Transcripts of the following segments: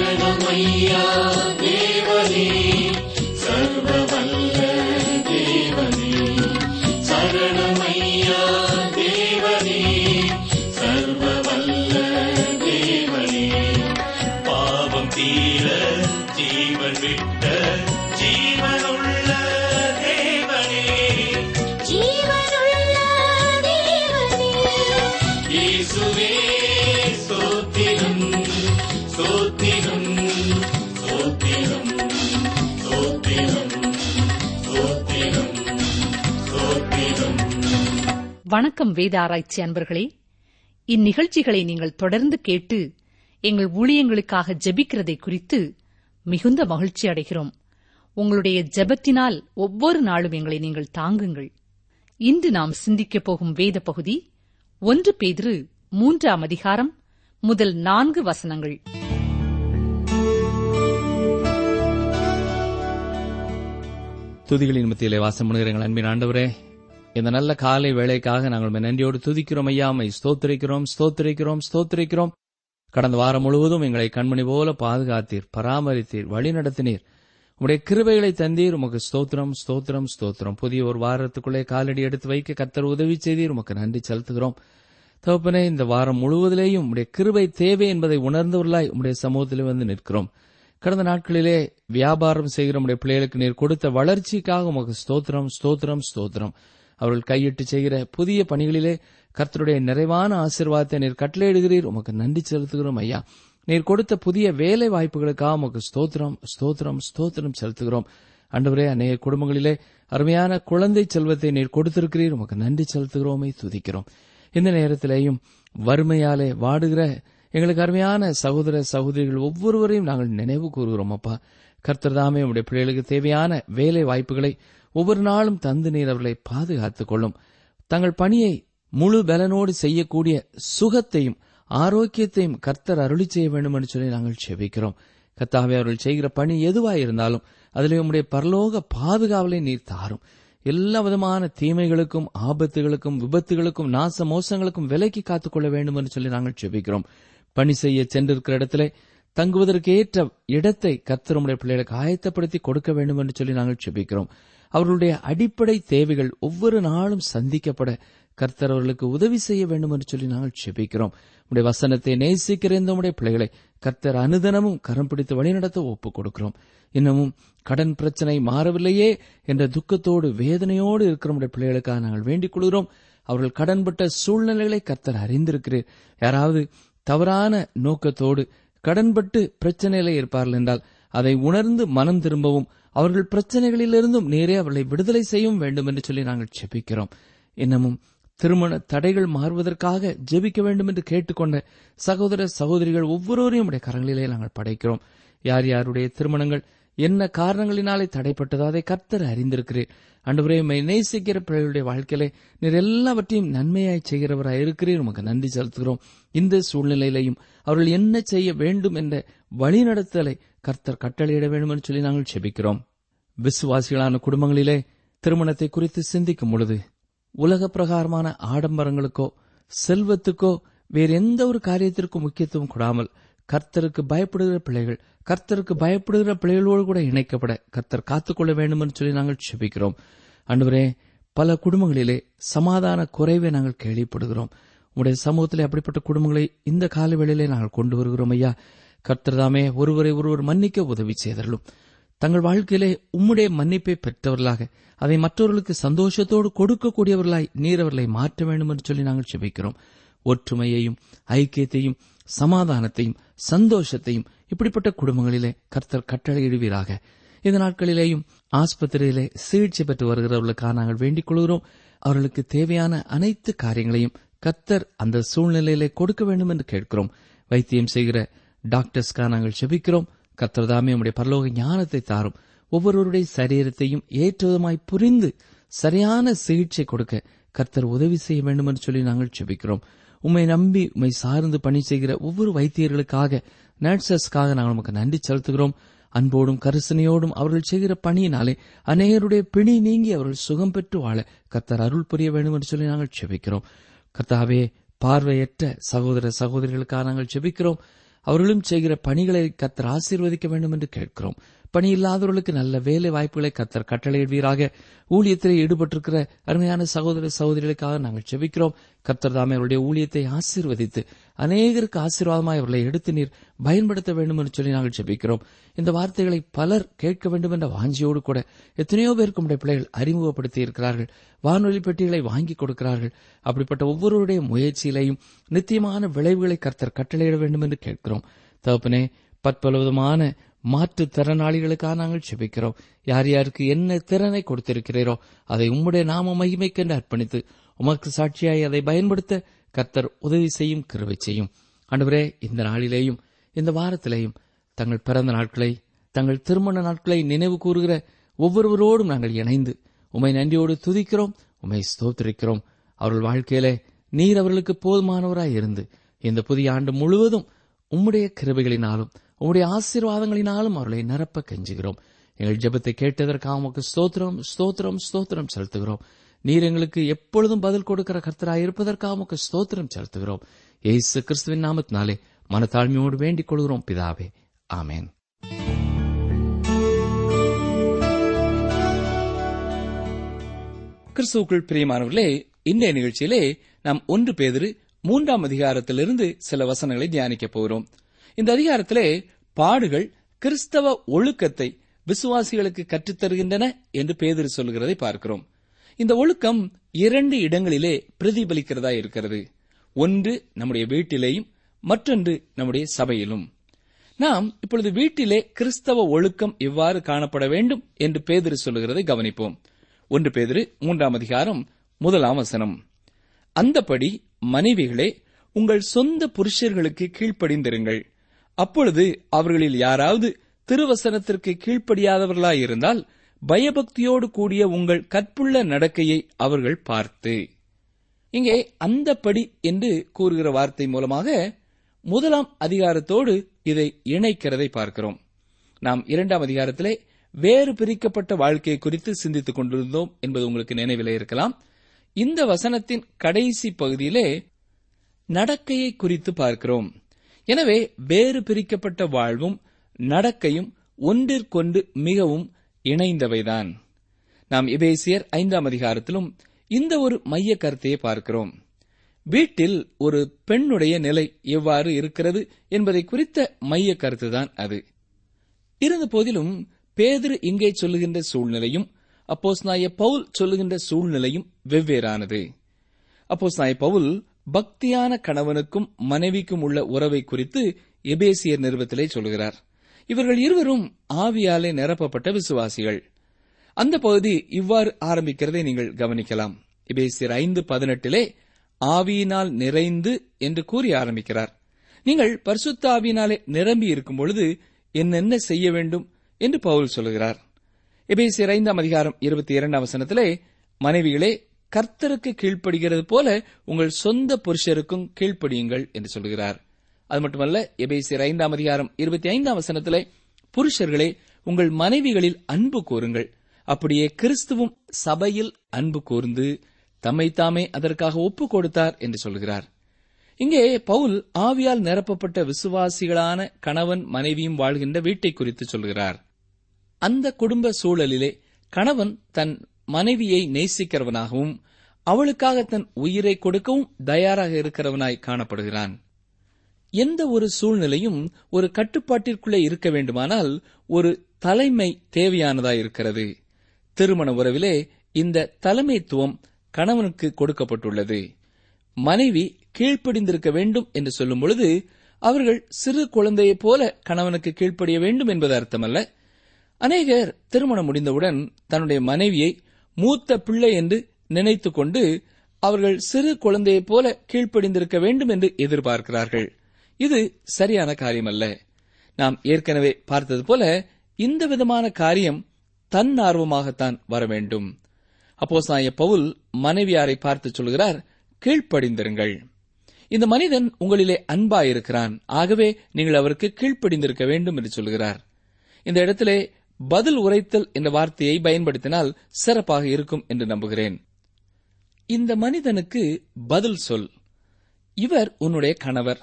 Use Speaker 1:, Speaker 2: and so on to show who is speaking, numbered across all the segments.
Speaker 1: मय्या देव सर्वमेव
Speaker 2: வணக்கம் வேத ஆராய்ச்சி அன்பர்களே. இந்நிகழ்ச்சிகளை நீங்கள் தொடர்ந்து கேட்டு எங்கள் ஊழியங்களுக்காக ஜெபிக்கிறதை குறித்து மிகுந்த மகிழ்ச்சி அடைகிறோம். உங்களுடைய ஜெபத்தினால் ஒவ்வொரு நாளும் எங்களை நீங்கள் தாங்குங்கள். இன்று நாம் சிந்திக்கப் போகும் வேத பகுதி ஒன்று பேதிரு மூன்றாம் அதிகாரம் முதல் நான்கு வசனங்கள்.
Speaker 3: துதிகளின் மத்தியிலே வாசம் பண்ணுகிற அன்பின் ஆண்டவரே. இந்த நல்ல காலை வேலைக்காக நாங்கள் நன்றியோடு துதிக்கிறோம் ஐயா. உம்மை ஸ்தோத்திரிக்கிறோம் ஸ்தோத்திரிக்கிறோம் ஸ்தோத்திரிக்கிறோம். கடந்த வாரம் முழுவதும் எங்களை கண்மணி போல பாதுகாத்தீர் பராமரித்தீர் வழி நடத்தினீர். உங்களுடைய கிருபைகளை தந்தீர். உமக்கு ஸ்தோத்திரம் ஸ்தோத்திரம் ஸ்தோத்திரம். புதிய ஒரு வாரத்துக்குள்ளே காலடி எடுத்து வைக்க கத்தர் உதவி செய்தீர். உமக்கு நன்றி செலுத்துகிறோம். தகப்பனே இந்த வாரம் முழுவதிலேயும் உடைய கிருபை தேவை என்பதை உணர்ந்தவர்களாய் உடைய சமூகத்திலே வந்து நிற்கிறோம். கடந்த நாட்களிலே வியாபாரம் செய்கிற உடைய பிள்ளைகளுக்கு நீர் கொடுத்த வளர்ச்சிக்காக உமக்கு ஸ்தோத்திரம் ஸ்தோத்திரம் ஸ்தோத்திரம். அவர்கள் கையிட்டு செய்கிற புதிய பணிகளிலே கர்த்தருடைய நிறைவான ஆசீர்வாதத்தை நீர் கட்டளையிடுகிறீர். உமக்கு நன்றி செலுத்துகிறோம் ஐயா. நீர் கொடுத்த புதிய வேலை வாய்ப்புகளுக்காக உமக்கு ஸ்தோத்திரம் ஸ்தோத்திரம் ஸ்தோத்திரம் செலுத்துகிறோம். அன்றுவரே அநேக குடும்பங்களிலே அருமையான குழந்தை செல்வத்தை நீர் கொடுத்திருக்கிறீர். உமக்கு நன்றி செலுத்துகிறோமை துதிக்கிறோம். இந்த நேரத்திலேயும் வறுமையாலே வாடுகிற எங்களுக்கு அருமையான சகோதர சகோதரிகள் ஒவ்வொருவரையும் நாங்கள் நினைவு கூறுகிறோம் அப்பா. கர்த்தர் தாமே உடைய பிள்ளைகளுக்கு தேவையான வேலை வாய்ப்புகளை ஒவ்வொரு நாளும் தந்து நீர் அவர்களை பாதுகாத்துக் கொள்ளும். தங்கள் பணியை முழு பலனோடு செய்யக்கூடிய சுகத்தையும் ஆரோக்கியத்தையும் கர்த்தர் அருளி செய்ய வேண்டும் என்று சொல்லி நாங்கள் செபிக்கிறோம். கத்தாவை அவர்கள் செய்கிற பணி எதுவாக இருந்தாலும் அதிலே உம்முடைய பரலோக பாதுகாவலை நீர் தாரும். எல்லா விதமான தீமைகளுக்கும் ஆபத்துகளுக்கும் விபத்துகளுக்கும் நாச மோசங்களுக்கும் விலைக்கு காத்துக்கொள்ள வேண்டும் என்று சொல்லி நாங்கள் செபிக்கிறோம். பணி செய்ய சென்றிருக்கிற இடத்திலே தங்குவதற்கு ஏற்ற இடத்தை கர்த்தருடைய பிள்ளைகளுக்கு ஆயத்தப்படுத்தி கொடுக்க வேண்டும் என்று சொல்லி நாங்கள் செபிக்கிறோம். அவர்களுடைய அடிப்படை தேவைகள் ஒவ்வொரு நாளும் சந்திக்கப்பட கர்த்தர் அவர்களுக்கு உதவி செய்ய வேண்டும் என்று சொல்லி நாங்கள் செபிக்கிறோம் உடைய வசனத்தை நேசிக்கிற இந்த உடைய பிள்ளைகளை கர்த்தர் அனுதனமும் கரம் பிடித்து வழிநடத்த ஒப்புக் கொடுக்கிறோம். இன்னமும் கடன் பிரச்சனை மாறவில்லையே என்ற துக்கத்தோடு வேதனையோடு இருக்கிற உடைய பிள்ளைகளுக்காக நாங்கள் வேண்டிக் கொள்கிறோம். அவர்கள் கடன்பட்ட சூழ்நிலைகளை கர்த்தர் அறிந்திருக்கிறீர். யாராவது தவறான நோக்கத்தோடு கடன்பட்டு பிரச்சனையில இருப்பார்கள் என்றால் அதை உணர்ந்து மனம் திரும்பவும் அவர்கள் பிரச்சனைகளிலிருந்தும் நேரே அவர்களை விடுதலை செய்யவும் வேண்டும் என்று சொல்லி நாங்கள் செபிக்கிறோம் இன்னமும் திருமண தடைகள் மாறுவதற்காக ஜெபிக்க வேண்டும் என்று கேட்டுக்கொண்ட சகோதர சகோதரிகள் ஒவ்வொருவரையும் உடைய கரங்களிலே நாங்கள் படைக்கிறோம். யார் யாருடைய திருமணங்கள் என்ன காரணங்களினாலே தடைப்பட்டதோ அதை கர்த்தர் அறிந்திருக்கிறேன் அன்றுவரே உண்மை நேசிக்கிற பிள்ளைகளுடைய வாழ்க்கையிலே நீர் எல்லாவற்றையும் நன்மையாய் செய்கிறவராய் இருக்கிறீர். உமக்கு நன்றி செலுத்துகிறோம். இந்த சூழ்நிலையிலையும் அவர்கள் என்ன செய்ய வேண்டும் என்ற வழிநடத்தலை கர்த்தர் கட்டளையிட வேண்டும் என்று சொல்லி நாங்கள் செபிக்கிறோம். விசுவாசிகளான குடும்பங்களிலே திருமணத்தை குறித்து சிந்திக்கும் பொழுது உலக பிரகாரமான ஆடம்பரங்களுக்கோ செல்வத்துக்கோ வேறு எந்த ஒரு காரியத்திற்கும் முக்கியத்துவம் கொடாமல் கர்த்தருக்கு பயப்படுகிற பிள்ளைகள் கர்த்தருக்கு பயப்படுகிற பிள்ளைகளோடு கூட இணைக்கப்பட கர்த்தர் காத்துக்கொள்ள வேண்டும் என்று சொல்லி நாங்கள் செபிக்கிறோம். அன்றுவரே பல குடும்பங்களிலே சமாதான குறைவை நாங்கள் கேள்விப்படுகிறோம். உடைய சமூகத்திலே அப்படிப்பட்ட குடும்பங்களை இந்த காலவேளையிலே நாங்கள் கொண்டு வருகிறோம் ஐயா. கர்த்தர்தாமே ஒருவரை ஒருவர் மன்னிக்க உதவி செய்தர்களும் தங்கள் வாழ்க்கையிலே உம்முடைய மன்னிப்பை பெற்றவர்களாக அதை மற்றவர்களுக்கு சந்தோஷத்தோடு கொடுக்கக்கூடியவர்களாய் நீர் அவர்களை மாற்ற வேண்டும் என்று சொல்லி நாங்கள் செபிக்கிறோம் ஒற்றுமையையும் ஐக்கியத்தையும் சமாதானத்தையும் சந்தோஷத்தையும் இப்படிப்பட்ட குடும்பங்களிலே கர்த்தர் கட்டளையிடுவீராக. இந்த நாட்களிலேயும் ஆஸ்பத்திரியிலே சிகிச்சை பெற்று வருகிறவர்களுக்காக நாங்கள் வேண்டிக் கொள்கிறோம். அவர்களுக்கு தேவையான அனைத்து காரியங்களையும் கர்த்தர் அந்த சூழ்நிலையிலே கொடுக்க வேண்டும் என்று கேட்கிறோம். வைத்தியம் செய்கிற டாக்டர்ஸ்க்காக நாங்கள் செபிக்கிறோம். கர்த்தர் தாமே நம்முடைய பரலோக ஞானத்தை தாரும். ஒவ்வொருவருடைய சரீரத்தையும் ஏற்றதுமாய் புரிந்து சரியான சிகிச்சை கொடுக்க கர்த்தர் உதவி செய்ய வேண்டும் என்று சொல்லி நாங்கள் செபிக்கிறோம். உம்மை நம்பி உம்மை சார்ந்து பணி செய்கிற ஒவ்வொரு வைத்தியர்களுக்காக நர்சஸ்க்காக நாங்கள் நமக்கு நன்றி செலுத்துகிறோம். அன்போடும் கரிசனையோடும் அவர்கள் செய்கிற பணியினாலே அநேகருடைய பிணி நீங்கி அவர்கள் சுகம் பெற்று வாழ கர்த்தர் அருள் புரிய வேண்டும் என்று சொல்லி நாங்கள் செபிக்கிறோம். கர்த்தாவே பார்வையற்ற சகோதர சகோதரிகளுக்காக நாங்கள் செபிக்கிறோம். அவர்களும் செய்கிற பணிகளை கத்தர் ஆசீர்வதிக்க வேண்டும் என்று கேட்கிறோம். பணி இல்லாதவர்களுக்கு நல்ல வேலை வாய்ப்புகளை கத்தர் கட்டளையிடுவீராக. ஊழியத்திலே ஈடுபட்டிருக்கிற அருமையான சகோதர சகோதரிகளுக்காக நாங்கள் செபிக்கிறோம். கத்தர் தாமே அவருடைய ஊழியத்தை ஆசீர்வதித்து அநேகருக்கு ஆசீர்வாதமாய் அவர்களை எடுத்து நீர் பயன்படுத்த வேண்டும் என்று சொல்லி நாங்கள் செபிக்கிறோம். இந்த வார்த்தைகளை பலர் கேட்க வேண்டும் என்ற வாஞ்சியோடு கூட எத்தனையோ பேருக்கு உடைய பிள்ளைகள் அறிமுகப்படுத்தி இருக்கிறார்கள். வானொலி பெட்டிகளை வாங்கி கொடுக்கிறார்கள். அப்படிப்பட்ட ஒவ்வொருவருடைய முயற்சியிலையும் நித்தியமான விளைவுகளை கர்த்தர் கட்டளையிட வேண்டும் என்று கேட்கிறோம். தகப்பனே பற்பல விதமான மாற்றுத்திறனாளிகளுக்காக நாங்கள் செபிக்கிறோம் யார் யாருக்கு என்ன திறனை கொடுத்திருக்கிறீரோ அதை உம்முடைய நாம மகிமைக்கென்று அர்ப்பணித்து உமக்கு சாட்சியாய் அதை பயன்படுத்த கர்த்தர் உதவி செய்யும் கிருவை செய்யும். அன்றுவரே இந்த நாளிலேயும் இந்த வாரத்திலேயும் தங்கள் பிறந்த நாட்களை தங்கள் திருமண நாட்களை நினைவு கூறுகிற ஒவ்வொருவரோடும் நாங்கள் இணைந்து உமை நன்றியோடு துதிக்கிறோம் உமை ஸ்தோத்திரிக்கிறோம். அவர்கள் வாழ்க்கையிலே நீர் அவர்களுக்கு போதுமானவராய் இருந்து இந்த புதிய ஆண்டு முழுவதும் உம்முடைய கிருபைகளினாலும் உம்முடைய ஆசீர்வாதங்களினாலும் அவர்களை நிரப்ப கெஞ்சுகிறோம். எங்கள் ஜெபத்தை கேட்டதற்காக உமக்கு ஸ்தோத்திரம் ஸ்தோத்திரம் ஸ்தோத்திரம் செலுத்துகிறோம். நீர் எங்களுக்கு எப்பொழுதும் பதில் கொடுக்கிற கர்த்தராய் இருப்பதற்காக உமக்கு ஸ்தோத்திரம் செலுத்துகிறோம். ஏசு கிறிஸ்துவின் நாமத்தினாலே மனத்தாழ்மையோடு வேண்டிக் கொள்கிறோம் பிதாவே. ஆமேன். கிறிஸ்துவுக்குள் பிரியமானவர்களே இன்றைய நிகழ்ச்சியிலே நாம் ஒன்று பேதிரு மூன்றாம் அதிகாரத்திலிருந்து சில வசனங்களை தியானிக்கப் போகிறோம். இந்த அதிகாரத்திலே பாடுகள் கிறிஸ்தவ ஒழுக்கத்தை விசுவாசிகளுக்கு கற்றுத்தருகின்றன என்று பேதர் சொல்கிறதை பார்க்கிறோம். இந்த ஒழுக்கம் இரண்டு இடங்களிலே பிரதிபலிக்கிறதா இருக்கிறது. ஒன்று நம்முடைய வீட்டிலேயும் மற்றொன்று நம்முடைய சபையிலும். நாம் இப்பொழுது வீட்டிலே கிறிஸ்தவ ஒழுக்கம் எவ்வாறு காணப்பட வேண்டும் என்று பேதிரு சொல்லுகிறதை கவனிப்போம். ஒன்று பேதிரு மூன்றாம் அதிகாரம் முதலாம் வசனம். அந்தபடி மனைவிகளே உங்கள் சொந்த புருஷர்களுக்கு கீழ்ப்படிந்திருங்கள். அப்பொழுது அவர்களில் யாராவது திருவசனத்திற்கு கீழ்ப்படியாதவர்களாயிருந்தால் பயபக்தியோடு கூடிய உங்கள் கற்புள்ள நடக்கையை அவர்கள் பார்த்து. இங்கே அந்தப்படி என்று கூறுகிற வார்த்தை மூலமாக முதலாம் அதிகாரத்தோடு இதை இணைக்கிறதை பார்க்கிறோம். நாம் இரண்டாம் அதிகாரத்திலே வேறு பிரிக்கப்பட்ட வாழ்க்கையை குறித்து சிந்தித்துக் கொண்டிருந்தோம் என்பது உங்களுக்கு நினைவிலே இருக்கலாம். இந்த வசனத்தின் கடைசி பகுதியிலே நடக்கையை குறித்து பார்க்கிறோம். எனவே வேறு பிரிக்கப்பட்ட வாழ்வும் நடக்கையும் ஒன்றிற்கொண்டு மிகவும் இணைந்தவைதான். நாம் இபேசியர் ஐந்தாம் அதிகாரத்திலும் இந்த ஒரு மைய கருத்தையை பார்க்கிறோம். வீட்டில் ஒரு பெண்ணுடைய நிலை எவ்வாறு இருக்கிறது என்பதை குறித்த மைய கருத்துதான் அது. இருந்த போதிலும் பேதிரு இங்கே சொல்லுகின்ற சூழ்நிலையும் அப்போஸ் நாய பவுல் சொல்லுகின்ற சூழ்நிலையும் வெவ்வேறானது. அப்போஸ் நாய பவுல் பக்தியான கணவனுக்கும் மனைவிக்கும் உள்ள உறவை குறித்து எபேசியர் நிறுவத்திலே சொல்கிறார் இவர்கள் இருவரும் ஆவியாலே நிரப்பப்பட்ட விசுவாசிகள். அந்த பகுதி இவ்வாறு ஆரம்பிக்கிறதை நீங்கள் கவனிக்கலாம். எபேசியர் ஐந்து பதினெட்டிலே ஆவியினால் நிறைந்து என்று கூறி ஆரம்பிக்கிறார். நீங்கள் பரிசுத்த ஆவியினாலே நிரம்பி இருக்கும் பொழுது என்னென்ன செய்ய வேண்டும் என்று பவுல் சொல்லுகிறார். எபேசியர் ஐந்தாம் அதிகாரம் இருபத்தி இரண்டாம் வசனத்திலே மனைவிகளே கர்த்தருக்கு கீழ்ப்படுகிறது போல உங்கள் சொந்த புருஷருக்கும் கீழ்ப்படியுங்கள் என்று சொல்கிறார். அது மட்டுமல்ல எபேசியர் ஐந்தாம் அதிகாரம் இருபத்தி ஐந்தாம் வசனத்திலே புருஷர்களே உங்கள் மனைவிகளில் அன்பு கூறுங்கள் அப்படியே கிறிஸ்துவும் சபையில் அன்பு கூர்ந்து தம்மைத்தாமே அதற்காக ஒப்பு கொடுத்தார் என்று சொல்கிறார். இங்கே பவுல் ஆவியால் நிரப்பப்பட்ட விசுவாசிகளான கணவன் மனைவியும் வாழ்கின்ற வீட்டை குறித்து சொல்கிறார். அந்த குடும்ப சூழலிலே கணவன் தன் மனைவியை நேசிக்கிறவனாகவும் அவளுக்காக தன் உயிரை கொடுக்கவும் தயாராக இருக்கிறவனாய் காணப்படுகிறான். எந்த ஒரு சூழ்நிலையும் ஒரு கட்டுப்பாட்டிற்குள்ளே இருக்க வேண்டுமானால் ஒரு தலைமை தேவையானதாய் இருக்கிறது. திருமண உறவிலே இந்த தலைமைத்துவம் கணவனுக்கு கொடுக்கப்பட்டுள்ளது. மனைவி கீழ்ப்படிந்திருக்க வேண்டும் என்று சொல்லும் பொழுது அவர்கள் சிறு குழந்தையைப் போல கணவனுக்கு கீழ்ப்படிய வேண்டும் என்பது அர்த்தமல்ல. அநேகர் திருமணம் முடிந்தவுடன் தன்னுடைய மனைவியை மூத்த பிள்ளை என்று நினைத்துக் கொண்டு அவர்கள் சிறு குழந்தையைப் போல கீழ்ப்படிந்திருக்க வேண்டும் என்று எதிர்பார்க்கிறார்கள். இது சரியான காரியமல்ல. நாம் ஏற்கனவே பார்த்தது போல இந்த விதமான காரியம் தன்னார்வமாகத்தான் வர வேண்டும். அப்போ சாய பவுல் மனைவியாரை பார்த்து சொல்கிறார் கீழ்ப்படிந்திருங்கள். இந்த மனிதன் உங்களிலே அன்பாயிருக்கிறான். ஆகவே நீங்கள் அவருக்கு கீழ்ப்படிந்திருக்க வேண்டும் என்று சொல்கிறார். இந்த இடத்திலே பதில் உரைத்தல் என்ற வார்த்தையை பயன்படுத்தினால் சிறப்பாக இருக்கும் என்று நம்புகிறேன். இந்த மனிதனுக்கு பதில் சொல். இவர் உன்னுடைய கணவர்.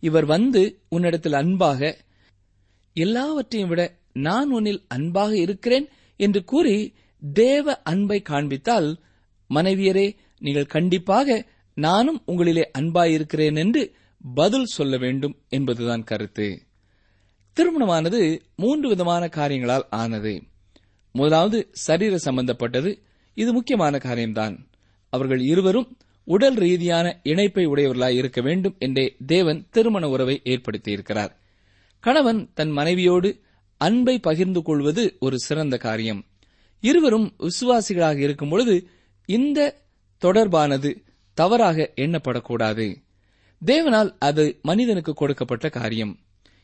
Speaker 3: இவர் வந்து உன்னிடத்தில் அன்பாக எல்லாவற்றையும் விட நான் உன்னில் அன்பாக இருக்கிறேன் என்று கூறி தேவ அன்பை காண்பித்தால் மனைவியரே நீங்கள் கண்டிப்பாக நானும் உங்களிலே அன்பாயிருக்கிறேன் என்று பதில் சொல்ல வேண்டும் என்பதுதான் கருத்து. திருமணமானது மூன்று விதமான காரியங்களால் ஆனது. முதலாவது சரீர சம்பந்தப்பட்டது. இது முக்கியமான காரியம்தான். அவர்கள் இருவரும் உடல் ரீதியான இணைப்பை உடையவர்களாய் இருக்க வேண்டும் என்றே தேவன் திருமண உறவை ஏற்படுத்தியிருக்கிறார். கணவன் தன் மனைவியோடு அன்பை பகிர்ந்து கொள்வது ஒரு சிறந்த காரியம். இருவரும் விசுவாசிகளாக இருக்கும் பொழுது இந்த தொடர்பானது தவறாக எண்ணப்படக்கூடாது. தேவனால் அது மனிதனுக்கு கொடுக்கப்பட்ட காரியம்.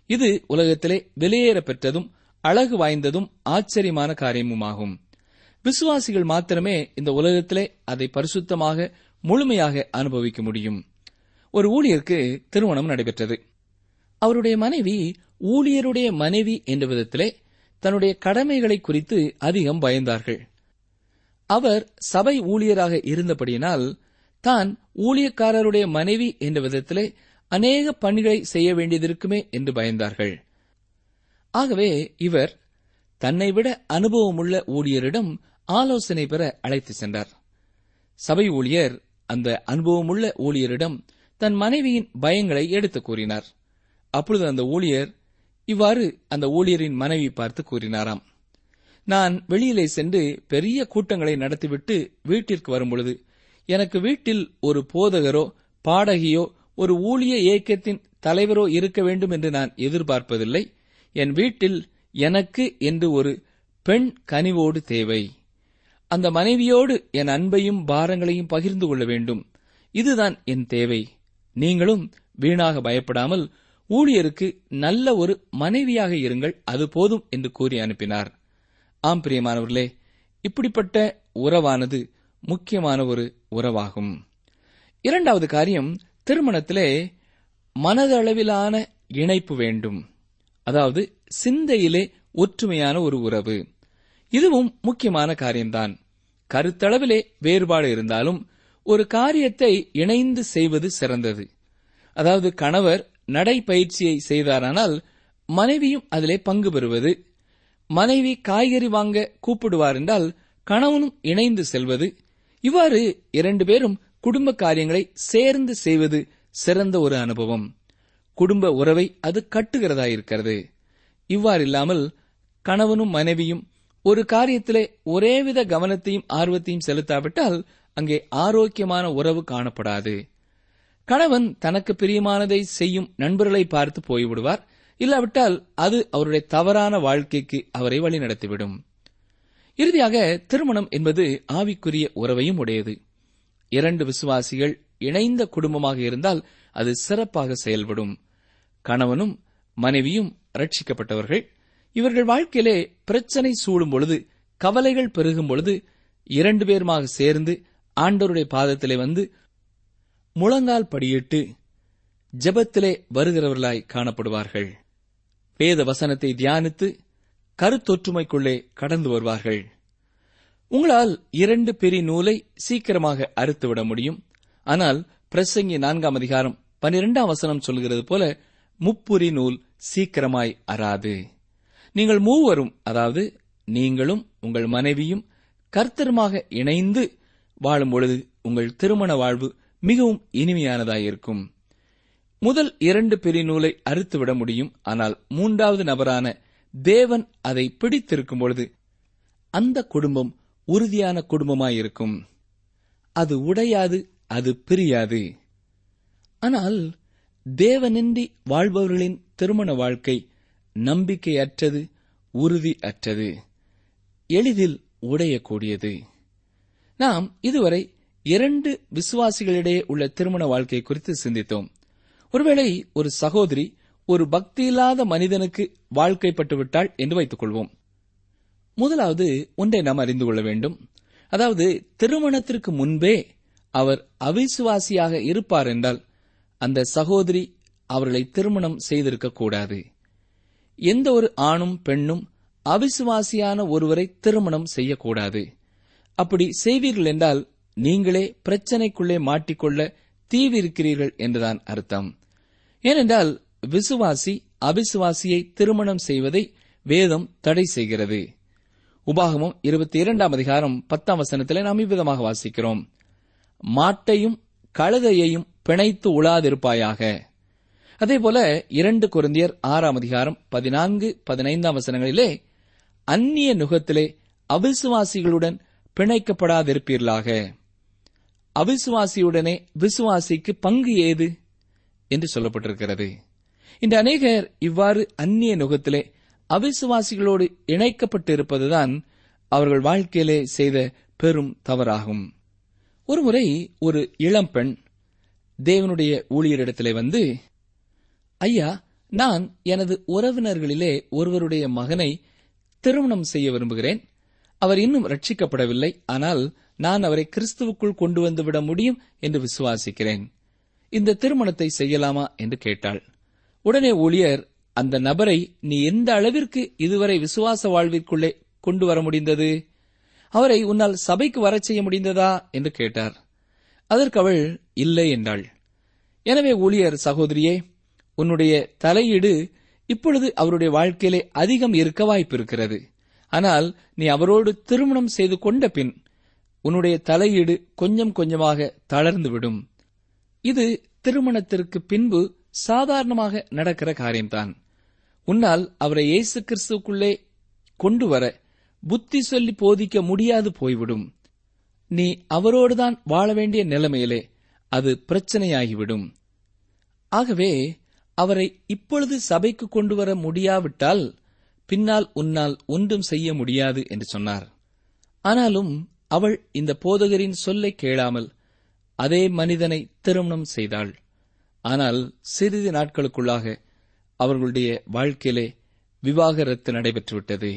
Speaker 3: இது உலகத்திலே வெளியேற பெற்றதும் அழகு வாய்ந்ததும் ஆச்சரியமான காரியமுமாகும். விசுவாசிகள் மாத்திரமே இந்த உலகத்திலே அதை பரிசுத்தமாக முழுமையாக அனுபவிக்க முடியும். ஒரு ஊழியருக்கு திருமணம் நடைபெற்றது. அவருடைய மனைவி ஊழியருடைய மனைவி என்ற விதத்திலே தன்னுடைய கடமைகளை குறித்து அதிகம் பயந்தார்கள். அவர் சபை ஊழியராக இருந்தபடியினால் தான் ஊழியக்காரருடைய மனைவி என்ற விதத்திலே அநேக பணிகளை செய்ய வேண்டியதிருக்குமே என்று பயந்தார்கள். ஆகவே இவர் தன்னை விட அனுபவமுள்ள ஊழியரிடம் ஆலோசனை பெற அழைத்து சென்றார். சபை ஊழியர் அந்த அனுபவமுள்ள ஊழியரிடம் தன் மனைவியின் பயங்களை எடுத்து கூறினார். அப்பொழுது அந்த ஊழியர் இவ்வாறு அந்த ஊழியரின் மனைவி பார்த்து கூறினாராம். நான் வெளியிலே சென்று பெரிய கூட்டங்களை நடத்திவிட்டு வீட்டிற்கு வரும்பொழுது எனக்கு வீட்டில் ஒரு போதகரோ பாடகியோ ஒரு ஊழிய இயக்கத்தின் தலைவரோ இருக்க வேண்டும் என்று நான் எதிர்பார்ப்பதில்லை. என் வீட்டில் எனக்கு என்று ஒரு பெண் கனிவோடு தேவை. அந்த மனைவியோடு என் அன்பையும் பாரங்களையும் பகிர்ந்து கொள்ள வேண்டும். இதுதான் என் தேவை. நீங்களும் வீணாக பயப்படாமல் ஊழியருக்கு நல்ல ஒரு மனைவியாக இருங்கள் அது போதும் என்று கூறி அனுப்பினார். ஆம் பிரியமானவர்களே இப்படிப்பட்ட உறவானது முக்கியமான ஒரு உறவாகும். இரண்டாவது காரியம் திருமணத்திலே மனதளவிலான இணைப்பு வேண்டும். அதாவது சிந்தையிலே ஒற்றுமையான ஒரு உறவு. இதுவும் முக்கியமான காரியம்தான். கருத்தளவிலே வேறுபாடு இருந்தாலும் ஒரு காரியத்தை இணைந்து செய்வது சிறந்தது. அதாவது கணவர் நடைப்பயிற்சியை செய்தாரானால் மனைவியும் அதிலே பங்கு பெறுவது. மனைவி காய்கறி வாங்க கூப்பிடுவார் என்றால் கணவனும் இணைந்து செல்வது. இவ்வாறு இரண்டு பேரும் குடும்ப காரியங்களை சேர்ந்து செய்வது சிறந்த ஒரு அனுபவம். குடும்ப உறவை அது கட்டுகிறதாயிருக்கிறது இருக்கிறது. இவ்வாறில்லாமல் கணவனும் மனைவியும் ஒரு காரியத்திலே ஒரேவித கவனத்தையும் ஆர்வத்தையும் செலுத்தாவிட்டால் அங்கே ஆரோக்கியமான உறவு காணப்படாது. கணவன் தனக்கு பிரியமானதை செய்யும் நண்பர்களை பார்த்து போய்விடுவார். இல்லாவிட்டால் அது அவருடைய தவறான வாழ்க்கைக்கு அவரை வழிநடத்திவிடும். இறுதியாக திருமணம் என்பது ஆவிக்குரிய உறவையும் உடையது. இரண்டு விசுவாசிகள் இணைந்த குடும்பமாக இருந்தால் அது சிறப்பாக செயல்படும். கணவனும் மனைவியும் ரட்சிக்கப்பட்டவர்கள் இவர்கள் வாழ்க்கையிலே பிரச்சனை சூடும் பொழுது கவலைகள் பெருகும் பொழுது இரண்டு பேருமாக சேர்ந்து ஆண்டவருடைய பாதத்திலே வந்து முழங்கால் படியிட்டு ஜெபத்திலே வருகிறவர்களாய் காணப்படுவார்கள். வேத வசனத்தை தியானித்து கருத்தொற்றுமைக்குள்ளே கடந்து வருவார்கள். உங்களால் இரண்டு பெரிய நூலை சீக்கிரமாக அறுத்துவிட முடியும். ஆனால் பிரசங்கி நான்காம் அதிகாரம் பனிரெண்டாம் வசனம் சொல்கிறது போல முப்புரி நூல் சீக்கிரமாய் அறாது. நீங்கள் மூவரும் அதாவது நீங்களும் உங்கள் மனைவியும் கர்த்தருமாக இணைந்து வாழும் பொழுது உங்கள் திருமண வாழ்வு மிகவும் இனிமையானதாயிருக்கும். முதல் இரண்டு பெரிய நூலை அறுத்துவிட முடியும். ஆனால் மூன்றாவது நபரான தேவன் அதை பிடித்திருக்கும் பொழுது அந்த குடும்பம் உறுதியான குடும்பமாயிருக்கும். அது உடையாது அது பிரியாது. ஆனால் தேவனின்றி வாழ்பவர்களின் திருமண வாழ்க்கை நம்பிக்கையற்றது உறுதி அற்றது எளிதில் உடையக்கூடியது. நாம் இதுவரை இரண்டு விசுவாசிகளிடையே உள்ள திருமண வாழ்க்கை குறித்து சிந்தித்தோம். ஒருவேளை ஒரு சகோதரி ஒரு பக்தியில்லாத மனிதனுக்கு வாழ்க்கைப்பட்டுவிட்டாள் என்று வைத்துக் கொள்வோம் முதலாவது ஒன்றை நாம் அறிந்து கொள்ள வேண்டும். அதாவது திருமணத்திற்கு முன்பே அவர் அவிசுவாசியாக இருப்பார் என்றால் அந்த சகோதரி அவர்களை திருமணம் செய்திருக்கக்கூடாது எந்த ஒரு ஆணும் பெண்ணும் அவிசுவாசியான ஒருவரை திருமணம் செய்யக்கூடாது. அப்படி செய்வீர்கள் என்றால் நீங்களே பிரச்சனைக்குள்ளே மாட்டிக்கொள்ள தீவிருக்கிறீர்கள் என்றுதான் அர்த்தம். ஏனென்றால் விசுவாசி அவிசுவாசியை திருமணம் செய்வதை வேதம் தடை செய்கிறது. உபாகமும் இருபத்தி இரண்டாம் அதிகாரம் பத்தாம் வசனத்திலே நாம் இவ்விதமாக வாசிக்கிறோம். மாட்டையும் கழுதையையும் பிணைத்து உழாதிருப்பாயாக அதேபோல இரண்டு குருந்தியர் ஆறாம் அதிகாரம் பதினான்கு பதினைந்தாம் வசனங்களிலே அந்நிய நுகத்திலே அவிசுவாசிகளுடன் பிணைக்கப்படாதிருப்பீர்களாக. அவிசுவாசியுடனே விசுவாசிக்கு பங்கு ஏது? என்று சொல்லப்பட்டிருக்கிறது. இந்த அநேகர் இவ்வாறு அந்நிய நுகத்திலே அவிசுவாசிகளோடு இணைக்கப்பட்டிருப்பதுதான் அவர்கள் வாழ்க்கையிலே செய்த பெரும் தவறாகும். ஒருமுறை ஒரு இளம்பெண் தேவனுடைய ஊழியரிடத்திலே வந்து ஐயா நான் எனது உறவினர்களிலே ஒருவருடைய மகனை திருமணம் செய்ய விரும்புகிறேன். அவர் இன்னும் ரட்சிக்கப்படவில்லை ஆனால் நான் அவரை கிறிஸ்துவுக்குள் கொண்டு வந்து விட முடியும் என்று விசுவாசிக்கிறேன். இந்த திருமணத்தை செய்யலாமா? என்று கேட்டாள். உடனே ஊழியர் அந்த நபரை நீ எந்த அளவிற்கு இதுவரை விசுவாச வாழ்விற்குள்ளே கொண்டு வர முடிந்தது? அவரை உன்னால் சபைக்கு வரச் செய்ய முடிந்ததா? என்று கேட்டார். அதற்கு அவள் இல்லை என்றாள். எனவே ஊழியர் சகோதரியே உன்னுடைய தலையீடு இப்பொழுது அவருடைய வாழ்க்கையிலே அதிகம் இருக்க வாய்ப்பிருக்கிறது. ஆனால் நீ அவரோடு திருமணம் செய்து கொண்ட பின் உன்னுடைய தலையீடு கொஞ்சம் கொஞ்சமாக தளர்ந்துவிடும் இது திருமணத்திற்கு பின்பு சாதாரணமாக நடக்கிற காரியம்தான். உன்னால் அவரை இயேசு கிறிஸ்துக்குள்ளே கொண்டு வர புத்தி சொல்லி போதிக்க முடியாது போய்விடும். நீ அவரோடுதான் வாழ வேண்டிய நிலைமையிலே அது பிரச்சனையாகிவிடும். ஆகவே அவரை இப்பொழுது சபைக்கு கொண்டு வர முடியாவிட்டால் பின்னால் உன்னால் ஒன்றும் செய்ய முடியாது என்று சொன்னார். ஆனாலும் அவள் இந்த போதகரின் சொல்லை கேளாமல் அதே மனிதனை திருமணம் செய்தாள். ஆனால் சிறிது நாட்களுக்குள்ளாக அவர்களுடைய வாழ்க்கையிலே விவாகரத்து நடைபெற்றுவிட்டது.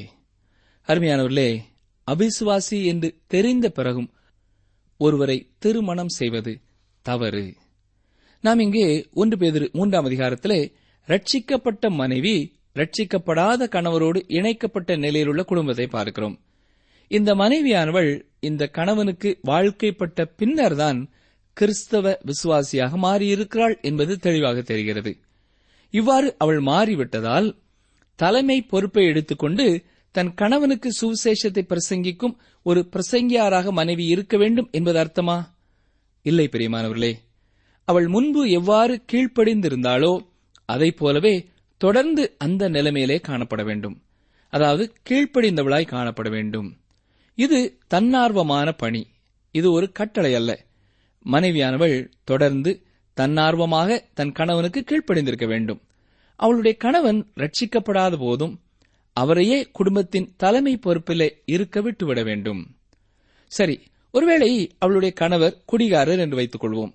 Speaker 3: அருமையானவர்களே அபிசுவாசி என்று தெரிந்த பிறகும் ஒருவரை திருமணம் செய்வது தவறு. நாம் இங்கே ஒன்று பேதிரு மூன்றாம் அதிகாரத்திலே ரட்சிக்கப்பட்ட மனைவி ரட்சிக்கப்படாத கணவரோடு இணைக்கப்பட்ட நிலையிலுள்ள குடும்பத்தை பார்க்கிறோம். இந்த மனைவியானவள் இந்த கணவனுக்கு வாழ்க்கைப்பட்ட பின்னர்தான் கிறிஸ்தவ விசுவாசியாக மாறியிருக்கிறாள் என்பது தெளிவாக தெரிகிறது. இவ்வாறு அவள் மாறிவிட்டதால் தலைமை பொறுப்பை எடுத்துக்கொண்டு தன் கணவனுக்கு சுவிசேஷத்தை பிரசங்கிக்கும் ஒரு பிரசங்கியாராக மனைவி இருக்க வேண்டும் என்பது அர்த்தமா? இல்லை பிரியமானவர்களே. அவள் முன்பு எவ்வாறு கீழ்ப்படிந்திருந்தாளோ அதைப் போலவே தொடர்ந்து அந்த நிலைமையிலே காணப்பட வேண்டும். அதாவது கீழ்ப்படிந்தவளாய் காணப்பட வேண்டும். இது தன்னார்வமான பணி. இது ஒரு கட்டளை அல்ல. மனைவியானவள் தொடர்ந்து தன்னார்வமாக தன் கணவனுக்கு கீழ்ப்படிந்திருக்க வேண்டும். அவளுடைய கணவன் ரட்சிக்கப்படாத போதும் அவரையே குடும்பத்தின் தலைமை பொறுப்பிலே இருக்க விட்டுவிட வேண்டும். சரி ஒருவேளை அவளுடைய கணவர் குடிகாரர் என்று வைத்துக் கொள்வோம்.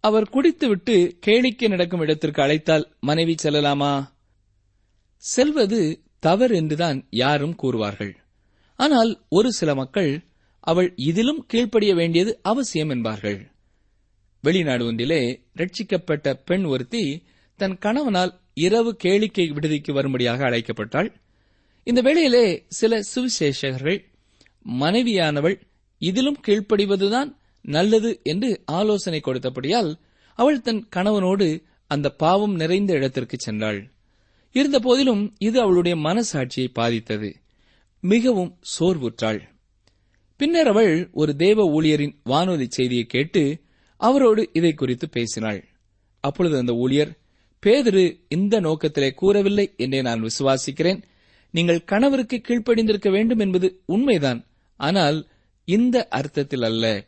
Speaker 3: அவர் குடித்துவிட்டு கேளிக்கை நடக்கும் இடத்திற்கு அழைத்தால் மனைவி செல்லலாமா? செல்வது தவறு என்றுதான் யாரும் கூறுவார்கள். ஆனால் ஒரு சில மக்கள் அவள் இதிலும் கீழ்ப்படிய வேண்டியது அவசியம் என்பார்கள். வெளிநாடு ஒன்றிலே ரட்சிக்கப்பட்ட பெண் ஒருத்தி தன் கணவனால் இரவு கேளிக்கை விடுதிக்கு வரும்படியாக அழைக்கப்பட்டாள். இந்த வேளையிலே சில சுவிசேஷகர்கள் மனைவியானவள் இதிலும் கீழ்ப்படிவதுதான் நல்லது என்று ஆலோசனை கொடுத்தபடியால் அவள் தன் கணவனோடு அந்த பாவம் நிறைந்த இடத்திற்கு சென்றாள். இருந்தபோதிலும் இது அவளுடைய மனசாட்சியை பாதித்தது. மிகவும் சோர்வுற்றாள். பின்னர் அவள் ஒரு தேவ ஊழியரின் வானொலி செய்தியை கேட்டு அவரோடு இதை குறித்து பேசினாள். அப்பொழுது அந்த ஊழியர் பேதிரு இந்த நோக்கத்திலே கூறவில்லை என்றே நான் விசுவாசிக்கிறேன். நீங்கள் கணவருக்கு கீழ்ப்படிந்திருக்க வேண்டும் என்பது உண்மைதான். ஆனால் இந்த அர்த்தத்தில் அல்ல.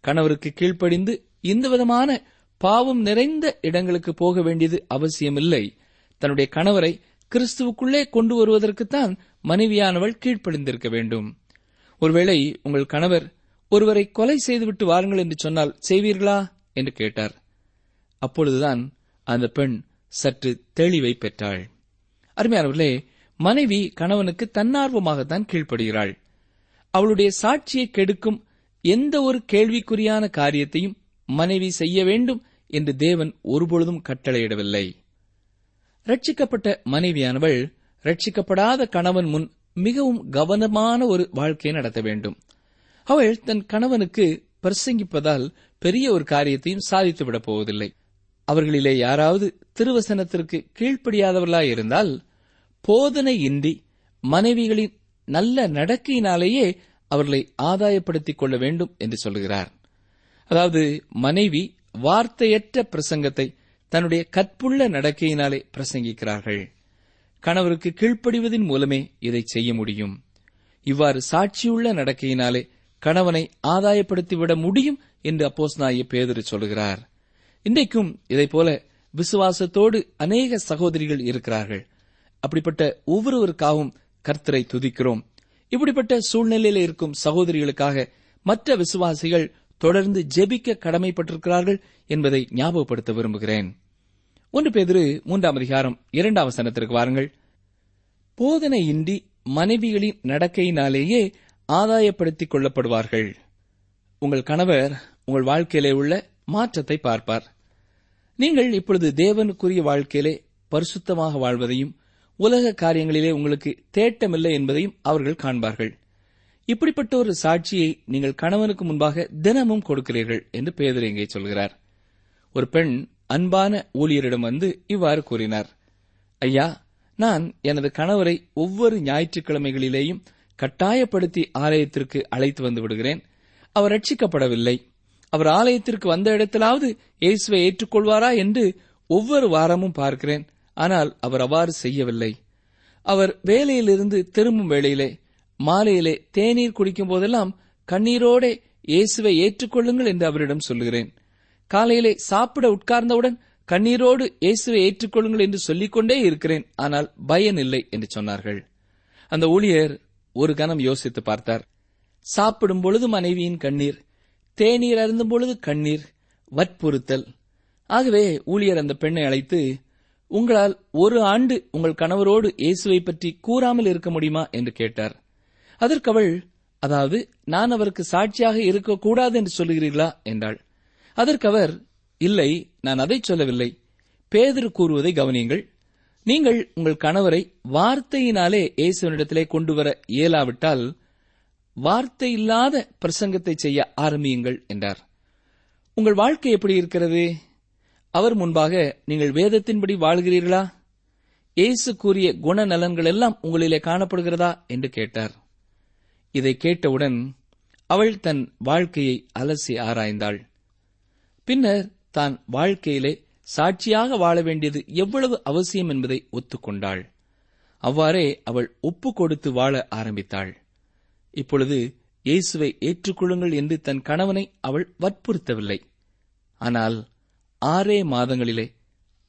Speaker 3: கணவருக்கு கீழ்ப்படிந்து இந்த விதமான பாவம் நிறைந்த இடங்களுக்கு போக வேண்டியது அவசியமில்லை. தன்னுடைய கணவரை கிறிஸ்துவுக்குள்ளே கொண்டு வருவதற்குத்தான் மனைவியானவள் கீழ்ப்படிந்திருக்க வேண்டும். ஒருவேளை உங்கள் கணவர் ஒருவரை கொலை செய்துவிட்டு வாருங்கள் என்று சொன்னால் செய்வீர்களா? என்று கேட்டார். அப்பொழுதுதான் அந்த பெண் சற்று தெளிவை பெற்றாள். அருமையானவர்களே மனைவி கணவனுக்கு தன்னார்வமாகத்தான் கீழ்ப்படுகிறாள். அவளுடைய சாட்சியை கெடுக்கும் எந்த ஒரு கேள்விக்குறியான காரியத்தையும் மனைவி செய்ய வேண்டும் என்று தேவன் ஒருபொழுதும் கட்டளையிடவில்லை. ரட்சிக்கப்பட்ட மனைவியானவள் ரட்சிக்கப்படாத கணவன் முன் மிகவும் கவனமான ஒரு வாழ்க்கையை நடத்த வேண்டும். அவள் தன் கணவனுக்கு பிரசங்கிப்பதால் பெரிய ஒரு காரியத்தையும் சாதித்துவிடப் போவதில்லை. அவர்களிலே யாராவது திருவசனத்திற்கு கீழ்ப்படியாதவர்களாயிருந்தால் போதனையின்றி மனைவிகளின் நல்ல நடக்கையினாலேயே அவர்களை ஆதாயப்படுத்திக் கொள்ள வேண்டும் என்று சொல்லுகிறார் அதாவது மனைவி வார்த்தையற்ற பிரசங்கத்தை தன்னுடைய கற்புள்ள நடக்கையினாலே பிரசங்கிக்கிறார்கள். கணவருக்கு கீழ்ப்படிவதன் மூலமே இதை செய்ய முடியும். இவ்வாறு சாட்சியுள்ள நடக்கையினாலே கணவனை ஆதாயப்படுத்திவிட முடியும் என்று அப்போஸ்நாய பேதர் சொல்கிறார் இன்றைக்கும் போல விசுவாசத்தோடு அநேக சகோதரிகள் இருக்கிறார்கள். அப்படிப்பட்ட ஒவ்வொருவருக்காகவும் கர்த்தரை துதிக்கிறோம். இப்படிப்பட்ட சூழ்நிலையில் இருக்கும் சகோதரிகளுக்காக மற்ற விசுவாசிகள் தொடர்ந்து ஜெபிக்க கடமைப்பட்டிருக்கிறார்கள் என்பதை ஞாபகப்படுத்த விரும்புகிறேன். ஒன்று பேதிரு மூன்றாம் அதிகாரம் இரண்டாம் சனத்திற்கு வாருங்கள். போதனையின்றி மனைவிகளின் நடக்கையினாலேயே ஆதாயப்படுத்திக் கொள்ளப்படுவார்கள். உங்கள் கணவர் உங்கள் வாழ்க்கையிலே உள்ள மாற்றத்தை பார்ப்பார். நீங்கள் இப்பொழுது தேவனுக்குரிய வாழ்க்கையிலே பரிசுத்தமாக வாழ்வதையும் உலக காரியங்களிலே உங்களுக்கு தேட்டமில்லை என்பதையும் அவர்கள் காண்பார்கள். இப்படிப்பட்ட ஒரு சாட்சியை நீங்கள் கணவனுக்கு முன்பாக தினமும் கொடுக்கிறீர்கள் என்று பேதர் இங்கே சொல்கிறார். ஒரு பெண் அன்பான ஊழியரிடம் வந்து இவ்வாறு கூறினார். ஐயா நான் எனது கணவரை ஒவ்வொரு ஞாயிற்றுக்கிழமைகளிலேயும் கட்டாயப்படுத்தி ஆலயத்திற்கு அழைத்து வந்து விடுகிறேன். அவர் ரட்சிக்கப்படவில்லை. அவர் ஆலயத்திற்கு வந்த இடத்திலாவது இயேசுவை ஏற்றுக்கொள்வாரா என்று ஒவ்வொரு வாரமும் பார்க்கிறேன். ஆனால் அவர் அவ்வாறு செய்யவில்லை. அவர் வேலையிலிருந்து திரும்பும் வேளையிலே மாலையிலே தேநீர் குடிக்கும் போதெல்லாம் கண்ணீரோடே இயேசுவை ஏற்றுக்கொள்ளுங்கள் என்று அவரிடம் சொல்லுகிறேன். காலையிலே சாப்பிட உட்கார்ந்தவுடன் கண்ணீரோடு இயேசுவை ஏற்றுக்கொள்ளுங்கள் என்று சொல்லிக்கொண்டே இருக்கிறேன். ஆனால் பயன் இல்லை என்று சொன்னார்கள். அந்த ஊழியர் ஒரு கணம் யோசித்து பார்த்தார். சாப்பிடும் பொழுது மனைவியின் கண்ணீர் தேநீர் அருந்தும் பொழுது கண்ணீர் வற்புறுத்தல். ஆகவே ஊழியர் அந்த பெண்ணை அழைத்து உங்களால் ஒரு ஆண்டு உங்கள் கணவரோடு இயேசுவை பற்றி கூறாமல் இருக்க முடியுமா? என்று கேட்டார். அதற்கு அவள் அதாவது நான் அவருக்கு சாட்சியாக இருக்கக்கூடாது என்று சொல்லுகிறீர்களா? என்றாள். அதற்கு அவர் இல்லை நான் அதை சொல்லவில்லை. பேதர் கூறுவதை கவனியுங்கள். நீங்கள் உங்கள் கணவரை வார்த்தையினாலே இயேசுவனிடத்திலே கொண்டு வர இயலாவிட்டால் வார்த்தை இல்லாத பிரசங்கத்தை செய்ய ஆரம்பியுங்கள் என்றார். உங்கள் வாழ்க்கை எப்படி இருக்கிறது? அவர் முன்பாக நீங்கள் வேதத்தின்படி வாழ்கிறீர்களா? இயேசு கூறிய குணநலன்கள் எல்லாம் உங்களிலே காணப்படுகிறதா? என்று கேட்டார். இதை கேட்டவுடன் அவள் தன் வாழ்க்கையை அலசி ஆராய்ந்தாள். பின்னர் தான் வாழ்க்கையிலே சாட்சியாக வாழ வேண்டியது எவ்வளவு அவசியம் என்பதை ஒத்துக்கொண்டாள். அவ்வாறே அவள் ஒப்பு கொடுத்து வாழ ஆரம்பித்தாள். இப்பொழுது இயேசுவை ஏற்றுக்கொள்ளுங்கள் என்று தன் கணவனை அவள் வற்புறுத்தவில்லை. ஆனால் ஆறே மாதங்களிலே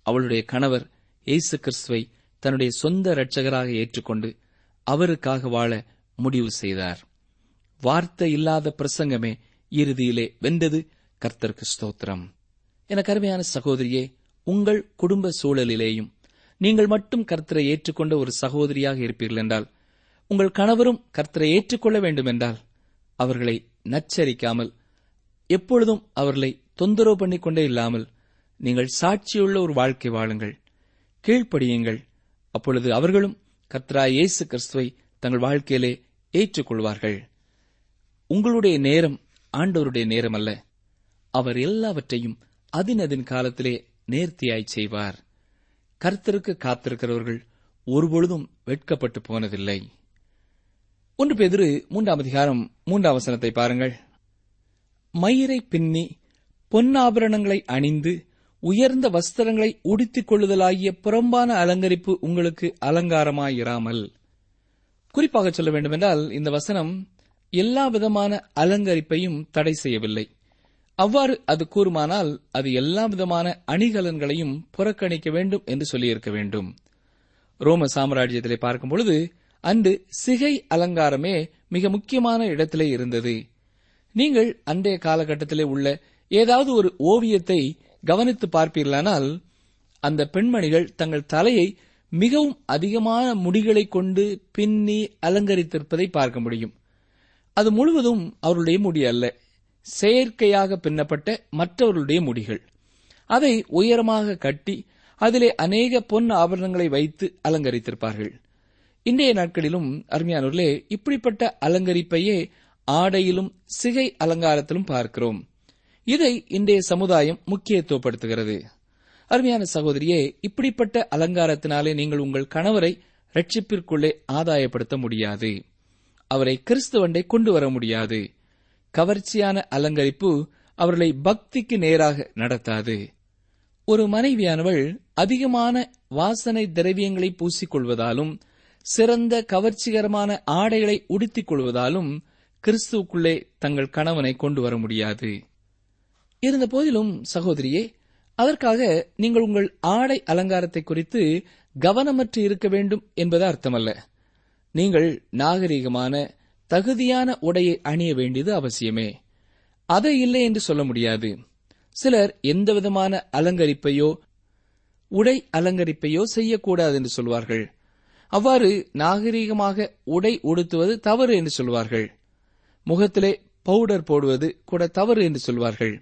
Speaker 3: அவளுடைய கணவர் இயேசு கிறிஸ்துவை தன்னுடைய சொந்த இரட்சகராக ஏற்றுக்கொண்டு அவருக்காக வாழ முடிவு செய்தார். வார்த்தை இல்லாத பிரசங்கமே இறுதியிலே வென்றது கர்த்தர்க்கு ஸ்தோத்திரம். எனக்கு அருமையான சகோதரியே உங்கள் குடும்ப சூழலிலேயும் நீங்கள் மட்டும் கர்த்தரை ஏற்றுக்கொண்ட ஒரு சகோதரியாக இருப்பீர்கள் என்றால் உங்கள் கணவரும் கர்த்தரை ஏற்றுக்கொள்ள வேண்டும் என்றால் அவர்களை நச்சரிக்காமல் எப்பொழுதும் அவர்களை தொந்தரவு பண்ணிக்கொண்டே இல்லாமல் நீங்கள் சாட்சியுள்ள ஒரு வாழ்க்கை வாழுங்கள் கீழ்ப்படியுங்கள். அப்பொழுது அவர்களும் கத்ரா இயேசு கிறிஸ்துவை தங்கள் வாழ்க்கையிலே ஏற்றுக்கொள்வார்கள். உங்களுடைய நேரம் ஆண்டவருடைய நேரம் அல்ல அவர் எல்லாவற்றையும் அதினதின் காலத்திலே நேர்த்தியாய் செய்வார். கர்த்தருக்கு காத்திருக்கிறவர்கள் ஒருபொழுதும் வெட்கப்பட்டு போனதில்லை. ஒன்று பெதிரு மூன்றாம் அதிகாரம் மூன்றாம் வசனத்தை பாருங்கள். மயிரை பின்னி பொன்னாபரணங்களை அணிந்து உயர்ந்த வஸ்திரங்களை உடுத்திக் கொள்ளுதலாகிய புறம்பான அலங்கரிப்பு உங்களுக்கு அலங்காரமாயிராமல். குறிப்பாக சொல்ல வேண்டுமென்றால் இந்த வசனம் எல்லா விதமான அலங்கரிப்பையும் தடை செய்யவில்லை. அவ்வாறு அது கூறுமானால் அது எல்லா விதமான அணிகலன்களையும் புறக்கணிக்க வேண்டும் என்று சொல்லியிருக்க வேண்டும். ரோம சாம்ராஜ்யத்திலே பார்க்கும்பொழுது அன்று சிகை அலங்காரமே மிக முக்கியமான இடத்திலே இருந்தது. நீங்கள் அன்றைய காலகட்டத்திலே உள்ள ஏதாவது ஒரு ஓவியத்தை கவனித்து பார்ப்பீர்களானால் அந்த பெண்மணிகள் தங்கள் தலையை மிகவும் அதிகமான முடிகளை கொண்டு பின்னி அலங்கரித்திருப்பதை பார்க்க முடியும். அது முழுவதும் அவருடைய முடி அல்ல. செயற்கையாக பின்னப்பட்ட மற்றவர்களுடைய முடிகள். அதை உயரமாக கட்டி அதிலே அநேக பொன் ஆபரணங்களை வைத்து அலங்கரித்திருப்பார்கள். இன்றைய நாட்களிலும் அருமையானவர்களே இப்படிப்பட்ட அலங்கரிப்பையே ஆடையிலும் சிகை அலங்காரத்திலும் பார்க்கிறோம். இதை இன்றைய சமுதாயம் முக்கியத்துவப்படுத்துகிறது. அருமையான சகோதரியே இப்படிப்பட்ட அலங்காரத்தினாலே நீங்கள் உங்கள் கணவரை ரட்சிப்பிற்குள்ளே ஆதாயப்படுத்த முடியாது. அவரை கிறிஸ்துவண்டை கொண்டு வர முடியாது. கவர்ச்சியான அலங்கரிப்பு அவர்களை பக்திக்கு நேராக நடத்தாது. ஒரு மனைவியானவள் அதிகமான வாசனை திரவியங்களை பூசிக்கொள்வதாலும் சிறந்த கவர்ச்சிகரமான ஆடைகளை உடுத்திக் கொள்வதாலும் கிறிஸ்துவுக்குள்ளே தங்கள் கணவனை கொண்டு வர முடியாது. இருந்த போதிலும் சகோதரியே அதற்காக நீங்கள் உங்கள் ஆடை அலங்காரத்தை குறித்து கவனமற்று இருக்க வேண்டும் என்பது அர்த்தமல்ல. நீங்கள் நாகரிகமான தகுதியான உடையை அணிய வேண்டியது அவசியமே. அதை இல்லை என்று சொல்ல முடியாது. சிலர் எந்தவிதமான அலங்கரிப்பையோ உடை அலங்கரிப்பையோ செய்யக்கூடாது என்று சொல்வார்கள். அவ்வாறு நாகரீகமாக உடை உடுத்துவது தவறு என்று சொல்வார்கள். முகத்திலே பவுடர் போடுவது கூட தவறு என்று சொல்வார்கள்.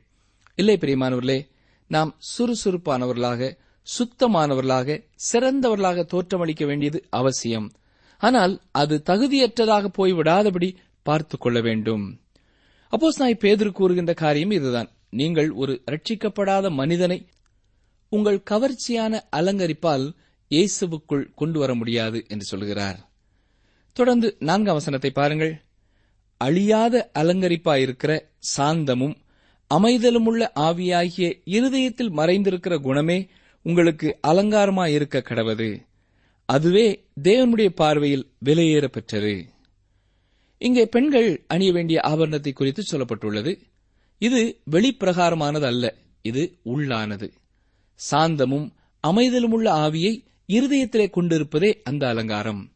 Speaker 3: இல்லை பிரியமானவர்களே நாம் சுறுசுறுப்பானவர்களாக சுத்தமானவர்களாக சிறந்தவர்களாக தோற்றமளிக்க வேண்டியது அவசியம். ஆனால் அது தகுதியற்றதாக போய்விடாதபடி பார்த்துக் கொள்ள வேண்டும். அப்போஸ் நான் பேதர் கூறுகின்ற காரியம் இதுதான். நீங்கள் ஒரு ரட்சிக்கப்படாத மனிதனை உங்கள் கவர்ச்சியான அலங்கரிப்பால் இயேசுவுக்குள் கொண்டு வர முடியாது என்று சொல்கிறார். தொடர்ந்து நான்காம் வசனத்தை பாருங்கள். அழியாத அலங்கரிப்பாயிருக்கிற சாந்தமும் அமைதலுமுள்ள ஆவியாகிய இருதயத்தில் மறைந்திருக்கிற குணமே உங்களுக்கு அலங்காரமாயிருக்க கடவது. அதுவே தேவனுடைய பார்வையில் விலையேற பெற்றது. இங்கே பெண்கள் அணிய வேண்டிய ஆபரணத்தை குறித்து சொல்லப்பட்டுள்ளது. இது வெளிப்பிரகாரமானது அல்ல இது உள்ளானது. சாந்தமும் அமைதலுமுள்ள ஆவியை இருதயத்திலே கொண்டிருப்பதே அந்த அலங்காரம்.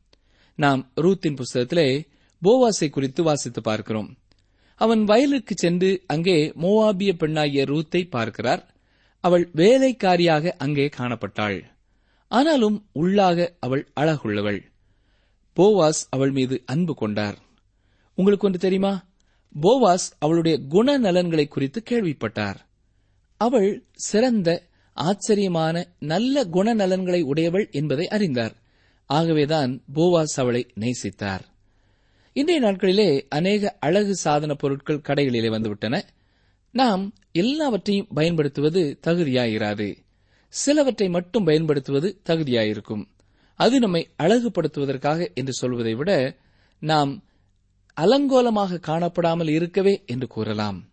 Speaker 3: நாம் ரூத்தின் புஸ்தகத்திலே போவாசை குறித்து வாசித்து பார்க்கிறோம். அவன் வயலுக்கு சென்று அங்கே மோவாபிய பெண்ணாகிய ரூத்தை பார்க்கிறார். அவள் வேலைக்காரியாக அங்கே காணப்பட்டாள். ஆனாலும் உள்ளாக அவள் அழகுள்ளவள். போவாஸ் அவள் மீது அன்பு கொண்டார். உங்களுக்கு ஒன்று தெரியுமா? போவாஸ் அவளுடைய குணநலன்களை குறித்து கேள்விப்பட்டார். அவள் சிறந்த ஆச்சரியமான நல்ல குணநலன்களை உடையவள் என்பதை அறிந்தார். ஆகவேதான் போவாஸ் அவளை நேசித்தார். இன்றைய நாட்களிலே அநேக அழகு சாதன பொருட்கள் கடைகளிலே வந்துவிட்டன. நாம் எல்லாவற்றையும் பயன்படுத்துவது தகுதியாயிராது. சிலவற்றை மட்டும் பயன்படுத்துவது தகுதியாயிருக்கும். அது நம்மை அழகுபடுத்துவதற்காக என்று சொல்வதை விட நாம் அலங்கோலமாக காணப்படாமல் இருக்கவே என்று கூறலாம்.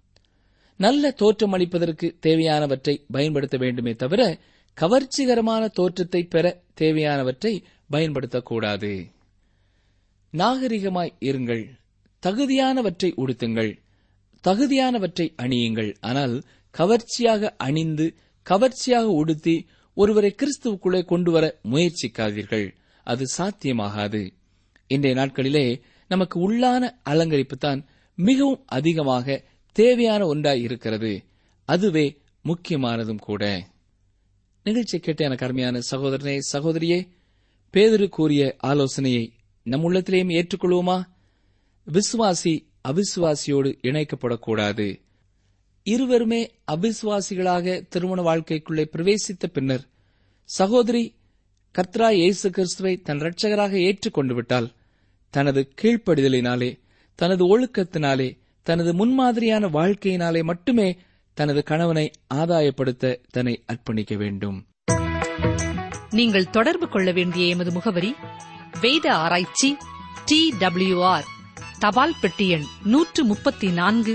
Speaker 3: நல்ல தோற்றம் அளிப்பதற்கு தேவையானவற்றை பயன்படுத்த வேண்டுமே தவிர கவர்ச்சிகரமான தோற்றத்தை பெற தேவையானவற்றை பயன்படுத்தக்கூடாது. நாகரிகமாய் இருங்கள். தகுதியானவற்றை உடுத்துங்கள். தகுதியானவற்றை அணியுங்கள். ஆனால் கவர்ச்சியாக அணிந்து கவர்ச்சியாக உடுத்தி ஒருவரை கிறிஸ்துவுக்குள்ளே கொண்டு வர முயற்சிக்காதீர்கள். அது சாத்தியமாகாது. இன்றைய நாட்களிலே நமக்கு உள்ளான அலங்கரிப்பு தான் மிகவும் அதிகமாக தேவையான ஒன்றாய் இருக்கிறது. அதுவே முக்கியமானதும் கூட. நிகழ்ச்சி கேட்ட எனக்கு அருமையான சகோதரனே சகோதரியே பேதரு கூறிய ஆலோசனையை நம் உள்ளத்திலேயும் ஏற்றுக்கொள்வோமா? விசுவாசி அவிசுவாசியோடு இணைக்கப்படக்கூடாது. இருவருமே அபிசுவாசிகளாக திருமண வாழ்க்கைக்குள்ளே பிரவேசித்த பின்னர் சகோதரி கத்ரா இயேசு கிறிஸ்துவை தன் ரட்சகராக ஏற்றுக்கொண்டு விட்டால் தனது கீழ்ப்படிதலினாலே தனது ஒழுக்கத்தினாலே தனது முன்மாதிரியான வாழ்க்கையினாலே மட்டுமே தனது கணவனை ஆதாயப்படுத்த தன்னை அர்ப்பணிக்க வேண்டும்.
Speaker 2: நீங்கள் தொடர்பு கொள்ள வேண்டிய எமது முகவரி வேத ஆராய்ச்சி டி டபிள்யூ ஆர் தபால் பெட்டி எண் நூற்று முப்பத்தி நான்கு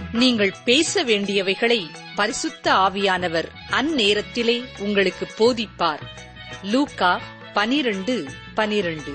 Speaker 2: நீங்கள் பேச வேண்டியவைகளை பரிசுத்த ஆவியானவர் அந்நேரத்திலே உங்களுக்கு போதிப்பார். லூக்கா பனிரெண்டு பனிரெண்டு.